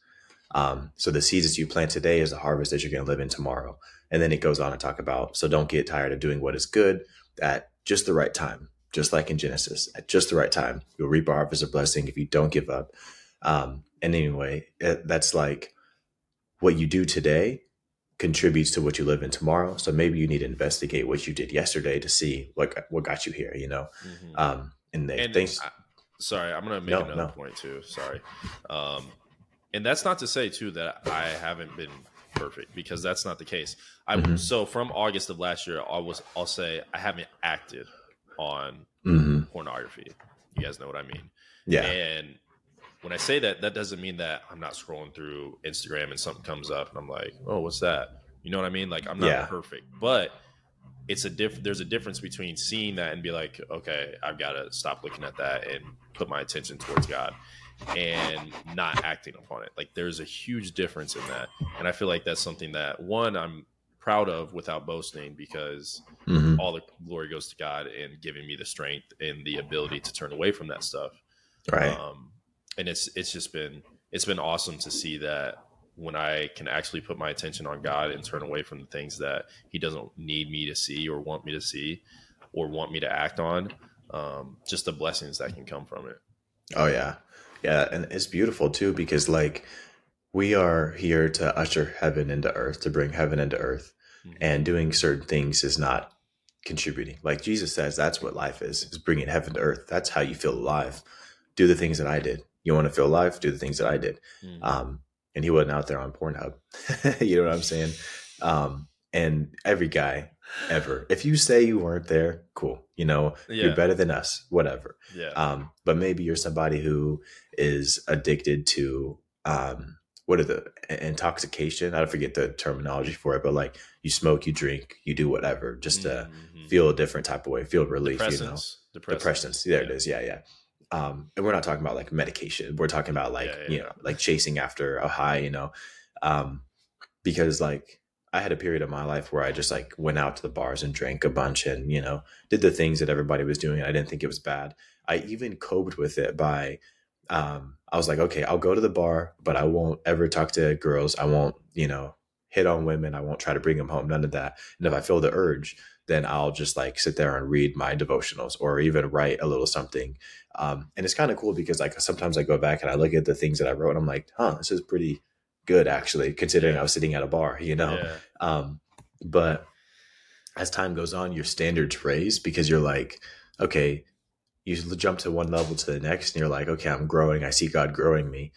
um, so the seeds that you plant today is the harvest that you're going to live in tomorrow. And then it goes on to talk about so don't get tired of doing what is good at just the right time, just like in Genesis, at just the right time. You'll reap a harvest of blessing if you don't give up. Um, and anyway, that's like what you do today contributes to what you live in tomorrow. So maybe you need to investigate what you did yesterday to see what what got you here. You know, mm-hmm. um, and, they, and. I, sorry, I'm gonna make no, another no. point too. Sorry. Um, and that's not to say too that I haven't been perfect because that's not the case. I mm-hmm. so from August of last year, I was I'll say I haven't acted on mm-hmm. pornography. You guys know what I mean? Yeah. And when I say that, that doesn't mean that I'm not scrolling through Instagram and something comes up and I'm like, oh, what's that? You know what I mean? Like I'm not yeah. perfect, but it's a diff. There's a difference between seeing that and be like, okay, I've got to stop looking at that and put my attention towards God and not acting upon it. Like there's a huge difference in that. And I feel like that's something that one I'm proud of without boasting because mm-hmm. all the glory goes to God and giving me the strength and the ability to turn away from that stuff. Right. Um, and it's it's just been it's been awesome to see that when I can actually put my attention on God and turn away from the things that He doesn't need me to see or want me to see or want me to act on. Um, just the blessings that can come from it. Oh yeah, yeah, and it's beautiful too because like we are here to usher heaven into earth, to bring heaven into earth, mm-hmm. and doing certain things is not contributing. Like Jesus says, that's what life is: is bringing heaven to earth. That's how you feel alive. Do the things that I did. You want to feel alive? Do the things that I did. Mm-hmm. Um, and he wasn't out there on Pornhub. you know what I'm saying? Um, and every guy ever, if you say you weren't there, cool. You know, yeah. you're better than us, whatever. Yeah. Um, but maybe you're somebody who is addicted to um, what are the intoxication? I don't forget the terminology for it, but like you smoke, you drink, you do whatever just to mm-hmm. feel a different type of way, feel relief. You know, depressants. There yeah. it is. Yeah, yeah um, and we're not talking about like medication. We're talking about like, yeah, you know, like chasing after a high, you know, um, because like I had a period of my life where I just like went out to the bars and drank a bunch and, you know, did the things that everybody was doing. I didn't think it was bad. I even coped with it by, um, I was like, okay, I'll go to the bar, but I won't ever talk to girls. I won't, you know, hit on women. I won't try to bring them home. None of that. And if I feel the urge, then I'll just like sit there and read my devotionals or even write a little something. Um, and it's kind of cool because like sometimes I go back and I look at the things that I wrote and I'm like, huh, this is pretty good actually, considering I was sitting at a bar, you know? Yeah. Um, but as time goes on, your standards raise because you're like, okay, you jump to one level to the next and you're like, okay, I'm growing. I see God growing me.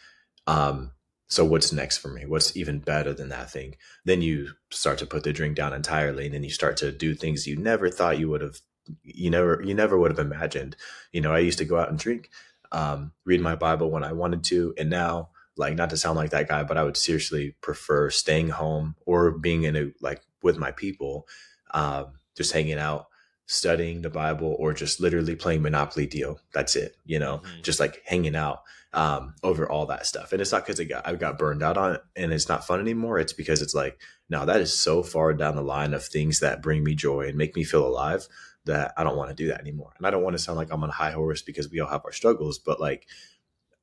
Um, so what's next for me what's even better than that thing then you start to put the drink down entirely and then you start to do things you never thought you would have you never you never would have imagined you know i used to go out and drink um, read my bible when i wanted to and now like not to sound like that guy but i would seriously prefer staying home or being in a like with my people um, just hanging out studying the bible or just literally playing monopoly deal that's it you know mm-hmm. just like hanging out um, over all that stuff. And it's not because got, I got burned out on it and it's not fun anymore. It's because it's like, no, that is so far down the line of things that bring me joy and make me feel alive that I don't want to do that anymore. And I don't want to sound like I'm on a high horse because we all have our struggles, but like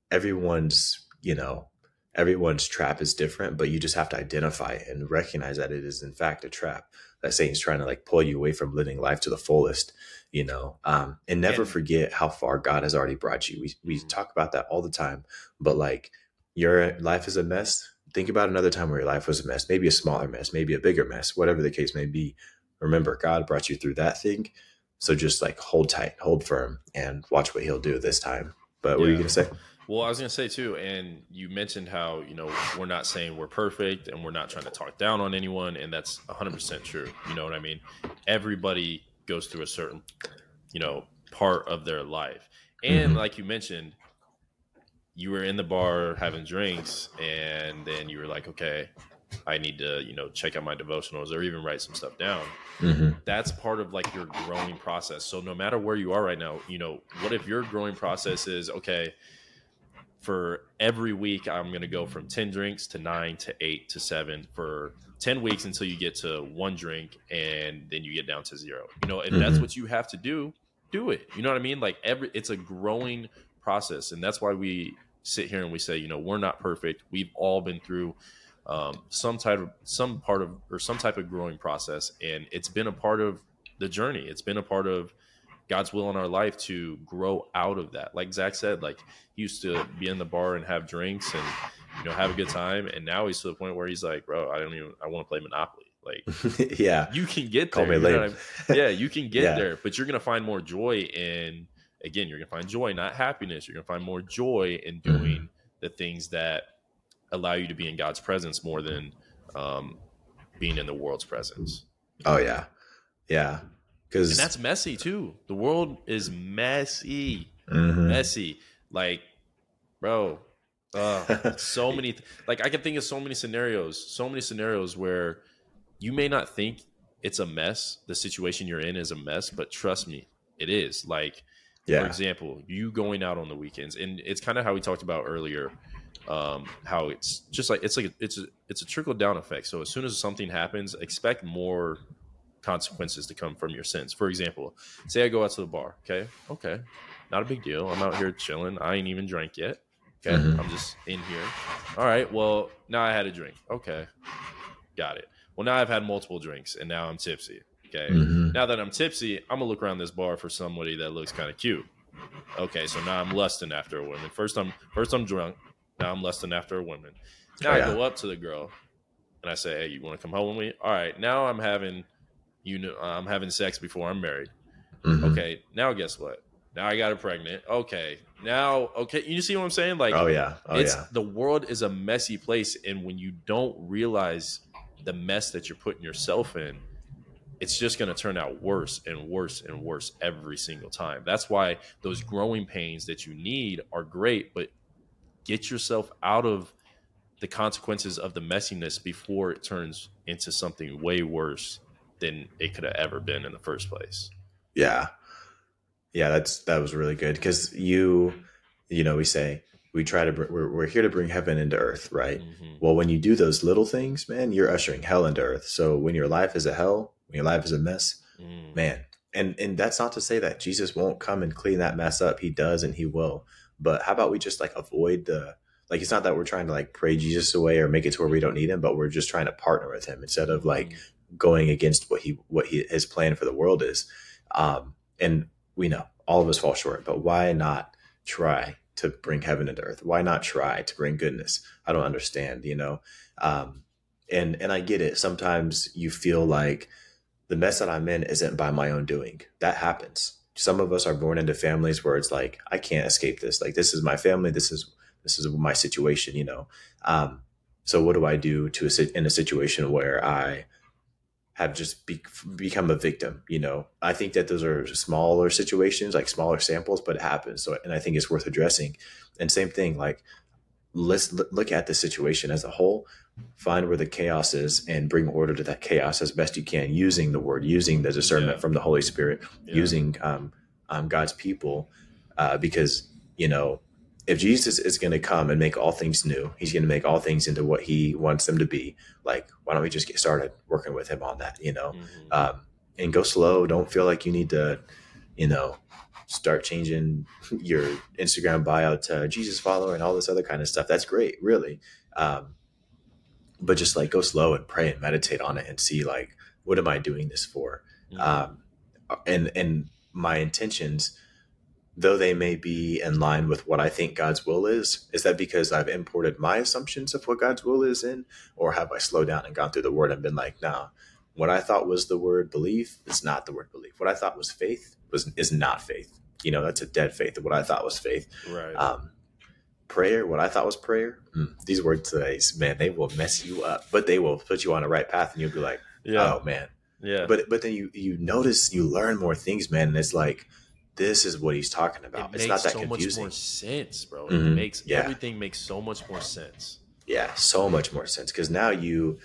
everyone's, you know, everyone's trap is different, but you just have to identify and recognize that it is in fact a trap that Satan's trying to like pull you away from living life to the fullest you know um, and never forget how far god has already brought you. We, we mm-hmm. talk about that all the time but like your life is a mess. Think about another time where your life was a mess maybe a smaller mess maybe a bigger mess whatever the case may be. Remember god brought you through that thing so just like hold tight hold firm and watch what he'll do this time. But what yeah. are you gonna say well, I was going to say too, and you mentioned how, you know, we're not saying we're perfect and we're not trying to talk down on anyone. And that's 100% true. You know what I mean? Everybody goes through a certain, you know, part of their life. And mm-hmm. like you mentioned, you were in the bar having drinks, and then you were like, okay, I need to, you know, check out my devotionals or even write some stuff down. Mm-hmm. That's part of like your growing process. So no matter where you are right now, you know, what if your growing process is okay? For every week, I'm going to go from ten drinks to nine to eight to seven for 10 weeks until you get to one drink and then you get down to zero. You know, and mm-hmm. that's what you have to do, do it. You know what I mean? Like every it's a growing process. And that's why we sit here and we say, you know, we're not perfect. We've all been through um, some type of some part of or some type of growing process. And it's been a part of the journey. It's been a part of God's will in our life to grow out of that. Like Zach said, like he used to be in the bar and have drinks and you know, have a good time. And now he's to the point where he's like, bro, I don't even, I want to play Monopoly. Like, yeah, you can get there. Call me late. Yeah, you can get yeah. there, but you're gonna find more joy in. Again, you're gonna find joy, not happiness. You're gonna find more joy in mm-hmm. doing mm-hmm. the things that allow you to be in God's presence more than um, being in the world's presence. Oh yeah, yeah. Because that's messy too. The world is messy, mm-hmm. messy. Like, bro, uh, so many, like I can think of so many scenarios, so many scenarios where you may not think it's a mess. The situation you're in is a mess, but trust me, it is. Like, yeah. for example, you going out on the weekends, and it's kind of how we talked about earlier. Um, how it's just like it's like a, it's a, it's a trickle down effect. So as soon as something happens, expect more consequences to come from your sins. For example, say I go out to the bar. Okay, okay, not a big deal. I'm out here chilling. I ain't even drank yet Okay, Mhm. I'm just in here. All right. Well, now I had a drink. Okay, got it. Well, now I've had multiple drinks, and now I'm tipsy. Okay. Mhm. Now that I'm tipsy, I'm gonna look around this bar for somebody that looks kind of cute. Okay, so now I'm lusting after a woman. First I'm first I'm drunk. Now I'm lusting after a woman. Now Oh, I go up to the girl and I say, "Hey, you want to come home with me?" All right. Now I'm having, you know, I'm having sex before I'm married. Mhm. Okay. Now guess what? Now I got her pregnant. Okay. Now, okay, you see what I'm saying? Like, Oh yeah. Oh it's yeah. the world is a messy place, and when you don't realize the mess that you're putting yourself in, it's just going to turn out worse and worse and worse every single time. That's why those growing pains that you need are great, but get yourself out of the consequences of the messiness before it turns into something way worse than it could have ever been in the first place. Yeah. Yeah, that's that was really good because you, you know, we say we try to br- we're we're here to bring heaven into earth, right? Mhm. Well, when you do those little things, man, you're ushering hell into earth. So when your life is a hell, when your life is a mess, Mm. man, and and that's not to say that Jesus won't come and clean that mess up. He does, and he will. But how about we just like avoid the like? It's not that we're trying to like pray Jesus away or make it to where we don't need him, but we're just trying to partner with him instead of like Mm. Going against what he what he, his plan for the world is. Um, and we know all of us fall short, but why not try to bring heaven into earth? Why not try to bring goodness? I don't understand, you know. Um, and and I get it. Sometimes you feel like the mess that I'm in isn't by my own doing. That happens. Some of us are born into families where it's like I can't escape this. Like this is my family. This is this is my situation. You know. Um, so what do I do to a, in a situation where I have just be, become a victim. You know, I think that those are smaller situations, like smaller samples, but it happens. So, and I think it's worth addressing. And same thing, like let's l- look at the situation as a whole, find where the chaos is, and bring order to that chaos as best you can, using the word, using the discernment Yeah. from the Holy Spirit, Yeah. using um, um, God's people, uh, because you know. If Jesus is going to come and make all things new, he's going to make all things into what he wants them to be. Like, why don't we just get started working with him on that? You know, Mhm. um, and go slow. Don't feel like you need to, you know, start changing your Instagram bio to Jesus follower and all this other kind of stuff. That's great, really. Um, but just like go slow and pray and meditate on it and see like, what am I doing this for? Mhm. Um, and and my intentions, though they may be in line with what I think God's will is, is that because I've imported my assumptions of what God's will is in, or have I slowed down and gone through the Word and been like, nah, what I thought was the word belief is not the word belief. What I thought was faith was is not faith. You know, that's a dead faith. Of what I thought was faith. right. Um, prayer, what I thought was prayer. mm, these words today, man, they will mess you up, but they will put you on the right path, and you'll be like, yeah. oh man. yeah. But but then you you notice you learn more things, man, and it's like this is what he's talking about. it It's makes not that so much confusing. more sense, bro. It Mhm. makes Yeah. everything makes so much more sense. yeah so much more sense because now you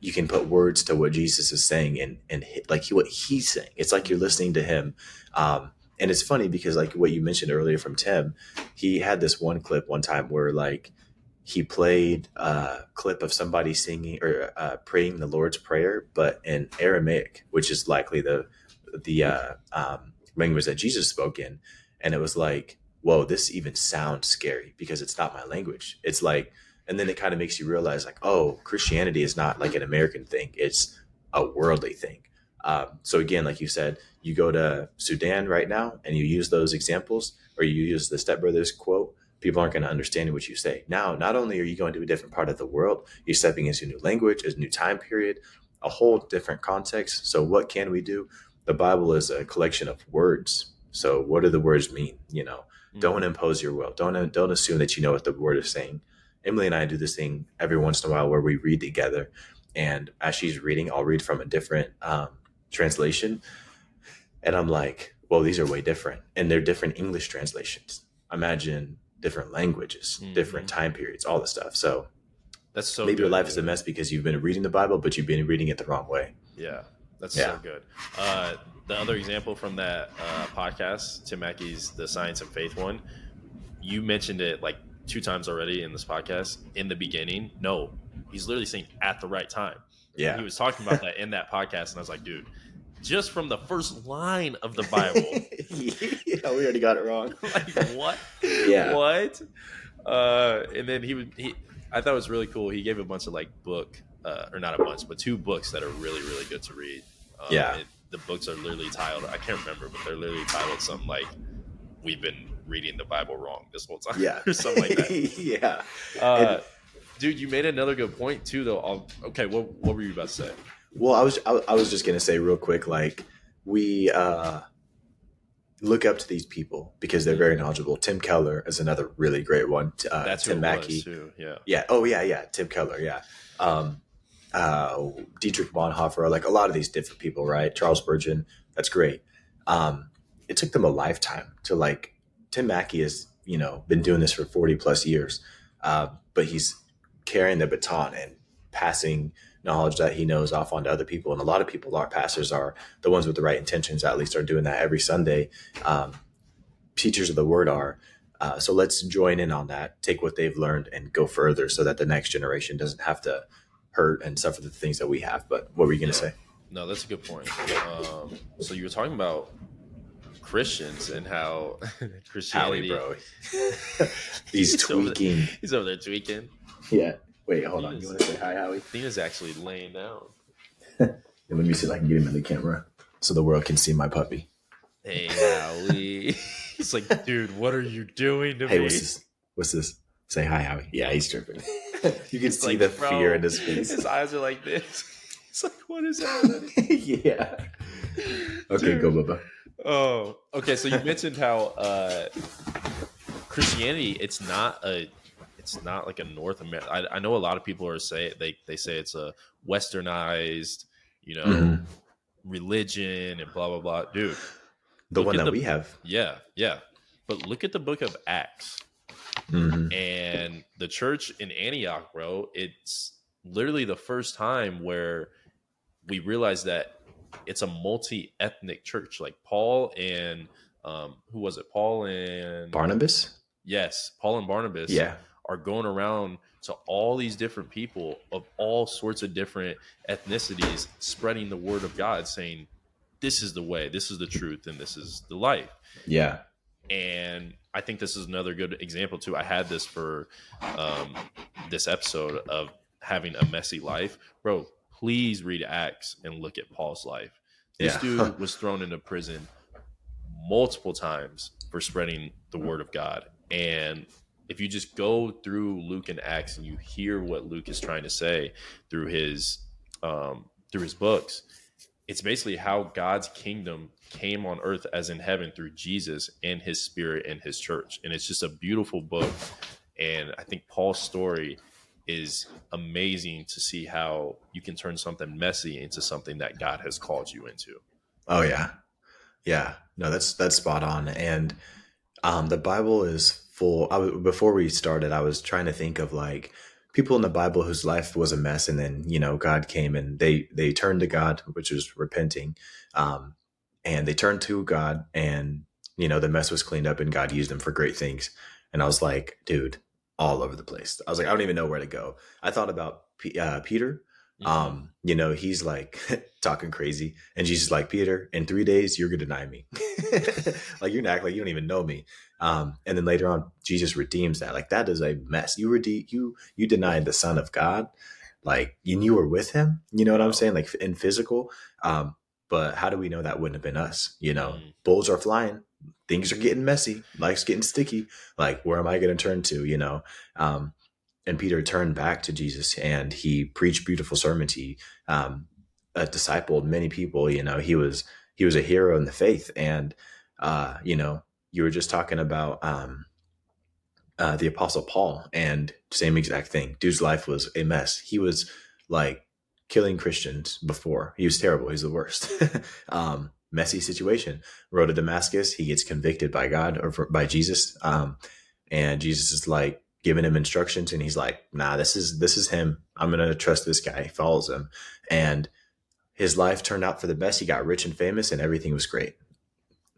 you can put words to what jesus is saying and and hit, like he, what he's saying it's like you're listening to him um and it's funny because like what you mentioned earlier from tim he had this one clip one time where like he played a clip of somebody singing or uh, praying the lord's prayer but in aramaic which is likely the the uh, um, language that jesus spoke in and it was like whoa this even sounds scary because it's not my language. It's like and then it kind of makes you realize like oh christianity is not like an american thing it's a worldly thing. Um, so again like you said you go to sudan right now and you use those examples or you use the stepbrothers quote people aren't going to understand what you say. Now not only are you going to a different part of the world you're stepping into a new language a new time period a whole different context so what can we do the bible is a collection of words so what do the words mean you know don't impose your will don't don't assume that you know what the word is saying Emily and I do this thing every once in a while where we read together. And as she's reading, I'll read from a different um, translation. And I'm like, well, these are way different. And they're different English translations. Imagine different languages, Mhm. different time periods, all this stuff. So, That's so maybe your good, life is a mess because you've been reading the Bible, but you've been reading it the wrong way. Yeah, that's Yeah. so good. Uh, the other example from that uh, podcast, Tim Mackie's The Science of Faith one, you mentioned it like two times already in this podcast. In the beginning, no, he's literally saying at the right time. Yeah. He was talking about that in that podcast, and I was like, dude, just from the first line of the Bible, yeah, we already got it wrong. like what? Yeah. What? uh, and then he would he. I thought it was really cool. He gave a bunch of like book, uh, or not a bunch, but two books that are really really good to read. Um, Yeah. and the books are literally titled. I can't remember, but they're literally titled something like "We've been reading the Bible wrong this whole time." Yeah. or something like that. yeah. Uh, dude, you made another good point too, though. I'll, okay, what what were you about to say? Well, I was I, I was just gonna say real quick, like we uh, look up to these people because they're very knowledgeable. Tim Keller is another really great one. Uh, That's Tim Mackie. was too. Yeah, Yeah. Oh yeah, yeah. Tim Keller. Yeah. Um, uh, Dietrich Bonhoeffer, like a lot of these different people, right? Charles Spurgeon. That's great. Um, it took them a lifetime to like. Tim Mackie has you know been doing this for forty plus years, uh, but he's carrying the baton and passing knowledge that he knows off onto other people. And a lot of people, our pastors are the ones with the right intentions. At least are doing that every Sunday. Um, teachers of the word are. Uh, so let's join in on that, take what they've learned and go further so that the next generation doesn't have to hurt and suffer the things that we have. But what were you going to Yeah. say? no, that's a good point. Um, so you were talking about Christians and how Christianity. Howie, bro. He's He's over there. tweaking. He's over there tweaking. Yeah. Wait, hold on. You want to say hi, Howie? Tina's actually laying down. Let me see if I can get him in the camera so the world can see my puppy. Hey, Howie. He's like, dude, what are you doing to Hey, me? what's this? What's this? Say hi, Howie. Yeah, he's tripping. you can see like, the bro, fear in his face. His eyes are like this. It's like, what is happening? yeah. Okay, Dude. go, Bubba. Oh, okay. So you mentioned how uh, Christianity it's not a it's not like a North America. I, I know a lot of people are say they they say it's a westernized, you know, Mhm. religion and blah blah blah. Dude, The one that the- we have. yeah, yeah. But look at the book of Acts Mhm. and the church in Antioch, bro. It's literally the first time where we realized that it's a multi-ethnic church. Like Paul and um, who was it? Paul and Barnabas? yes, Paul and Barnabas. Yeah. are going around to all these different people of all sorts of different ethnicities, spreading the word of God, saying, "This is the way, this is the truth, and this is the life." Yeah. And I think this is another good example too. I had this for um, this episode of having a messy life, bro. Please read Acts and look at Paul's life. This Yeah. dude was thrown into prison multiple times for spreading the word of God, and if you just go through Luke and Acts and you hear what Luke is trying to say through his um, through his books, it's basically how God's kingdom came on earth as in heaven through Jesus and his spirit and his church. And it's just a beautiful book. And I think Paul's story is amazing to see how you can turn something messy into something that God has called you into. Oh yeah, yeah. No, that's that's spot on. And um, the Bible is full. I, before we started, I was trying to think of like people in the Bible whose life was a mess, and then you know God came and they they turned to God, which is repenting, um, and they turned to God, and you know the mess was cleaned up, and God used them for great things. And I was like, dude, all over the place. I was like, I don't even know where to go. I thought about P- uh, Peter um you know he's like talking crazy. And jesus like peter in three days you're gonna deny me. Like you're act like you don't even know me. Um and then later on jesus redeems that. Like that is a mess. You redeem you you denied the son of god. Like and you were with him. You know what i'm saying? Like in physical. Um but how do we know that wouldn't have been us? You know Mhm. bulls are flying. Things are getting messy. Life's getting sticky. Like where am i going to turn to? You know? Um and Peter turned back to Jesus and he preached beautiful sermons. He um, uh, discipled many people. You know, he was he was a hero in the faith. And uh, you know, you were just talking about um, uh, the Apostle Paul, and same exact thing. Dude's life was a mess. He was like killing Christians before. He was terrible. He's the worst. um, messy situation. Road to Damascus. He gets convicted by God or for, by Jesus. Um, and Jesus is like giving him instructions and he's like nah this is this is him i'm gonna trust this guy he follows him and his life turned out for the best he got rich and famous and everything was great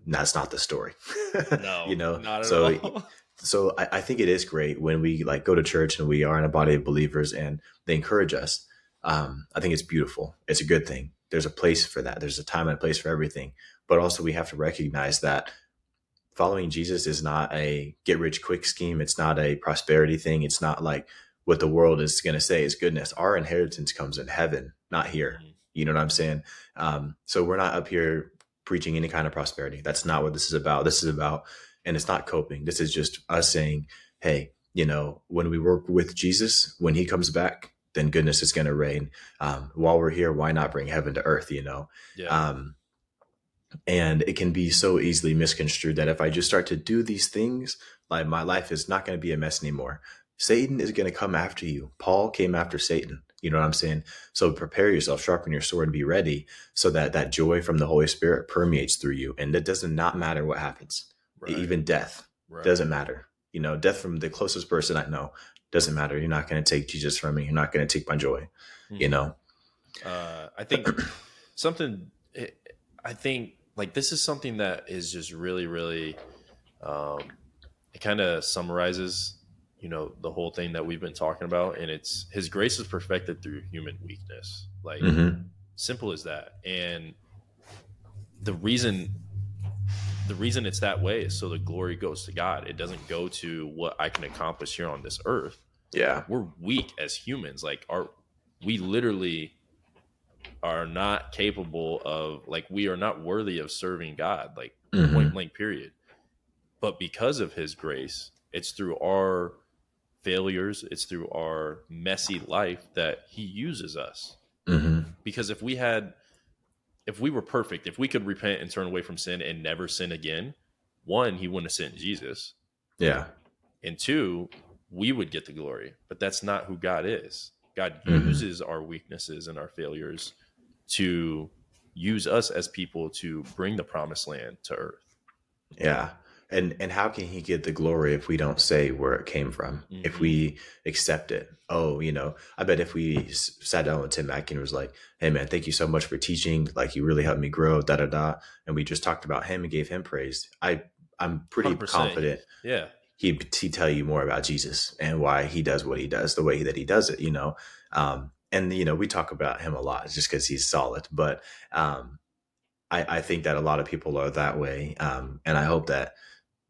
that's not the story No, you know not at so all. so I, I think it is great when we like go to church and we are in a body of believers and they encourage us um, i think it's beautiful it's a good thing there's a place for that there's a time and a place for everything but also we have to recognize that following Jesus is not a get rich quick scheme. It's not a prosperity thing. It's not like what the world is going to say is goodness. Our inheritance comes in heaven, not here. You know what I'm saying? Um, so we're not up here preaching any kind of prosperity. That's not what this is about. This is about, and it's not coping. This is just us saying, hey, you know, when we work with Jesus, when he comes back, then goodness is going to reign. Um, while we're here, why not bring heaven to earth, you know? Yeah. Um, and it can be so easily misconstrued that if I just start to do these things, like my life is not going to be a mess anymore. Satan is going to come after you. Paul came after Satan. You know what I'm saying? So prepare yourself, sharpen your sword, and be ready so that that joy from the Holy Spirit permeates through you. And it doesn't not matter what happens, right. even death right. doesn't matter. You know, death from the closest person I know doesn't matter. You're not going to take Jesus from me. You're not going to take my joy. Mm-hmm. You know. Uh, I think something. I think like this is something that is just really, really. Um, it kind of summarizes you know the whole thing that we've been talking about and it's his grace is perfected through human weakness. Like mm-hmm. simple as that. And the reason the reason it's that way is so the glory goes to god. It doesn't go to what i can accomplish here on this earth. Yeah. We're weak as humans. Like our we literally are not capable of like we are not worthy of serving god like mm-hmm. point blank period. But because of his grace it's through our failures, it's through our messy life that he uses us. Mm-hmm. Because if we had, if we were perfect, if we could repent and turn away from sin and never sin again, one, he wouldn't have sent Jesus. Yeah. And two, we would get the glory. But that's not who God is. God mm-hmm. uses our weaknesses and our failures to use us as people to bring the promised land to earth. Yeah and and how can he get the glory if we don't say where it came from? Mm-hmm. if we accept it. Oh you know i bet if we sat down with tim Mackie and was like hey man thank you so much for teaching. Like you really helped me grow da da da. And we just talked about him and gave him praise. I i'm pretty 100%. confident yeah. he'd, he'd tell you more about jesus and why he does what he does the way that he does it you know? Um and you know we talk about him a lot just because he's solid but um I, I think that a lot of people are that way. Um and i hope that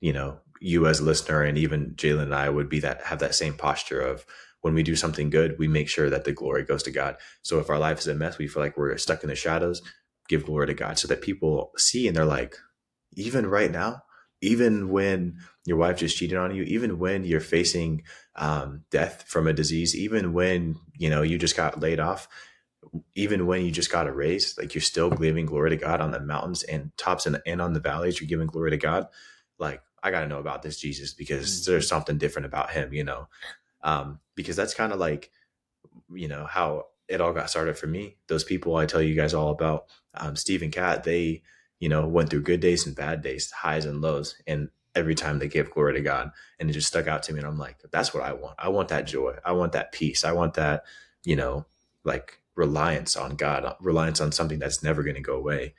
you know, you as a listener and even Jalen and I would be that have that same posture of when we do something good, we make sure that the glory goes to God. So if our life is a mess, we feel like we're stuck in the shadows, give glory to God so that people see and they're like, even right now, even when your wife just cheated on you, even when you're facing um, death from a disease, even when you know you just got laid off, even when you just got a raise, like you're still giving glory to God on the mountains and tops and, and on the valleys, you're giving glory to God. Like I got to know about this Jesus because mm-hmm. there's something different about him, you know? Um, because that's kind of like, you know, how it all got started for me. Those people I tell you guys all about, um, Steve and Kat, they, you know, went through good days and bad days, highs and lows. And every time they gave glory to God and it just stuck out to me. And I'm like, that's what I want. I want that joy. I want that peace. I want that, you know, like reliance on God, reliance on something that's never going to go away.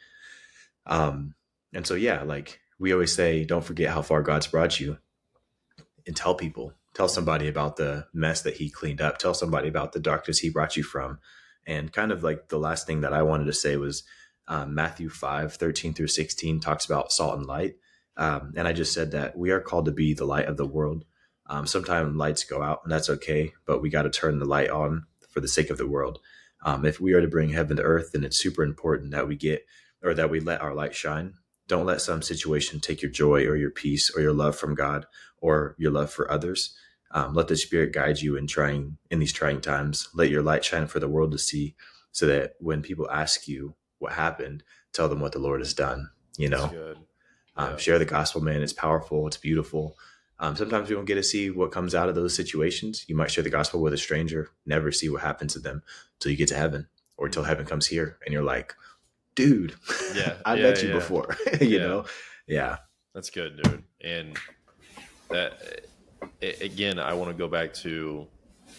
Um, and so, yeah, like we always say, don't forget how far God's brought you and tell people, tell somebody about the mess that he cleaned up, tell somebody about the darkness he brought you from. And kind of like the last thing that I wanted to say was um, Matthew 5 13 through 16 talks about salt and light. Um, and I just said that we are called to be the light of the world. Um, sometimes lights go out, and that's okay, but we got to turn the light on for the sake of the world. Um, if we are to bring heaven to earth, then it's super important that we get or that we let our light shine don't let some situation take your joy or your peace or your love from God or your love for others. Um, let the Spirit guide you in trying in these trying times. Let your light shine for the world to see, so that when people ask you what happened, tell them what the Lord has done. You know, um, yeah. share the gospel, man. It's powerful. It's beautiful. Um, sometimes we don't get to see what comes out of those situations. You might share the gospel with a stranger, never see what happens to them till you get to heaven or till heaven comes here, and you're like, dude, yeah, I yeah, met you yeah. before, you yeah. know? Yeah. That's good, dude. And that, again, I want to go back to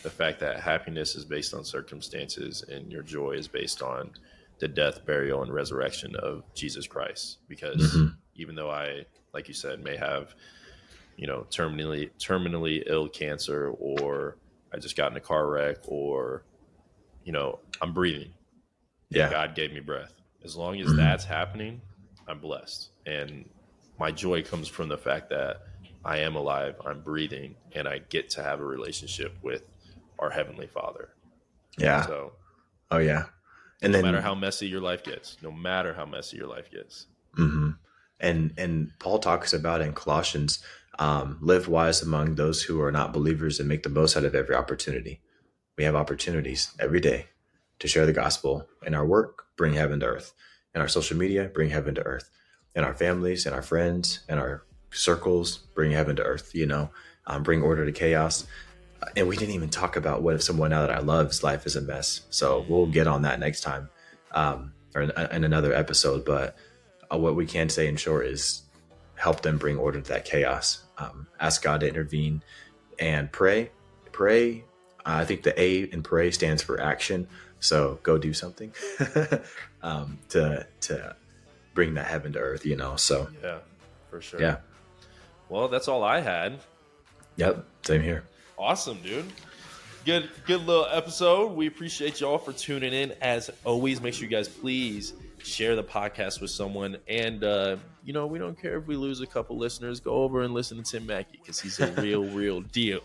the fact that happiness is based on circumstances and your joy is based on the death, burial, and resurrection of Jesus Christ. Because mm-hmm. even though I, like you said, may have, you know, terminally terminally ill cancer, or I just got in a car wreck, or, you know, I'm breathing. Yeah. God gave me breath. As long as that's happening, I'm blessed. And my joy comes from the fact that I am alive, I'm breathing, and I get to have a relationship with our heavenly Father. Yeah. So Oh yeah. And no then matter how messy your life gets, no matter how messy your life gets. hmm And and Paul talks about in Colossians, um, live wise among those who are not believers and make the most out of every opportunity. We have opportunities every day to share the gospel in our work, bring heaven to earth. In our social media, bring heaven to earth. In our families, and our friends, and our circles, bring heaven to earth. You know, um, bring order to chaos. And we didn't even talk about what if someone now that I love's life is a mess. So we'll get on that next time, um, or in, in another episode. But uh, what we can say in short is help them bring order to that chaos. Um, ask God to intervene and pray. Pray. Uh, I think the A in pray stands for action. So go do something um, to to bring that heaven to earth. You know. So Yeah, for sure. yeah. Well, that's all I had. Yep. Same here. Awesome, dude. Good, good little episode. We appreciate y'all for tuning in. As always, make sure you guys please share the podcast with someone. And uh, you know, we don't care if we lose a couple listeners. Go over and listen to Tim Mackie because he's a real, real deal.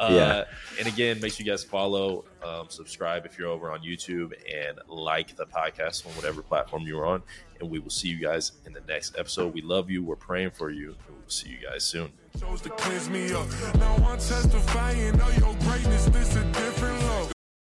Uh, Yeah. And again, make sure you guys follow, um, subscribe if you're over on YouTube, and like the podcast on whatever platform you're on. And we will see you guys in the next episode. We love you. We're praying for you. And we'll see you guys soon.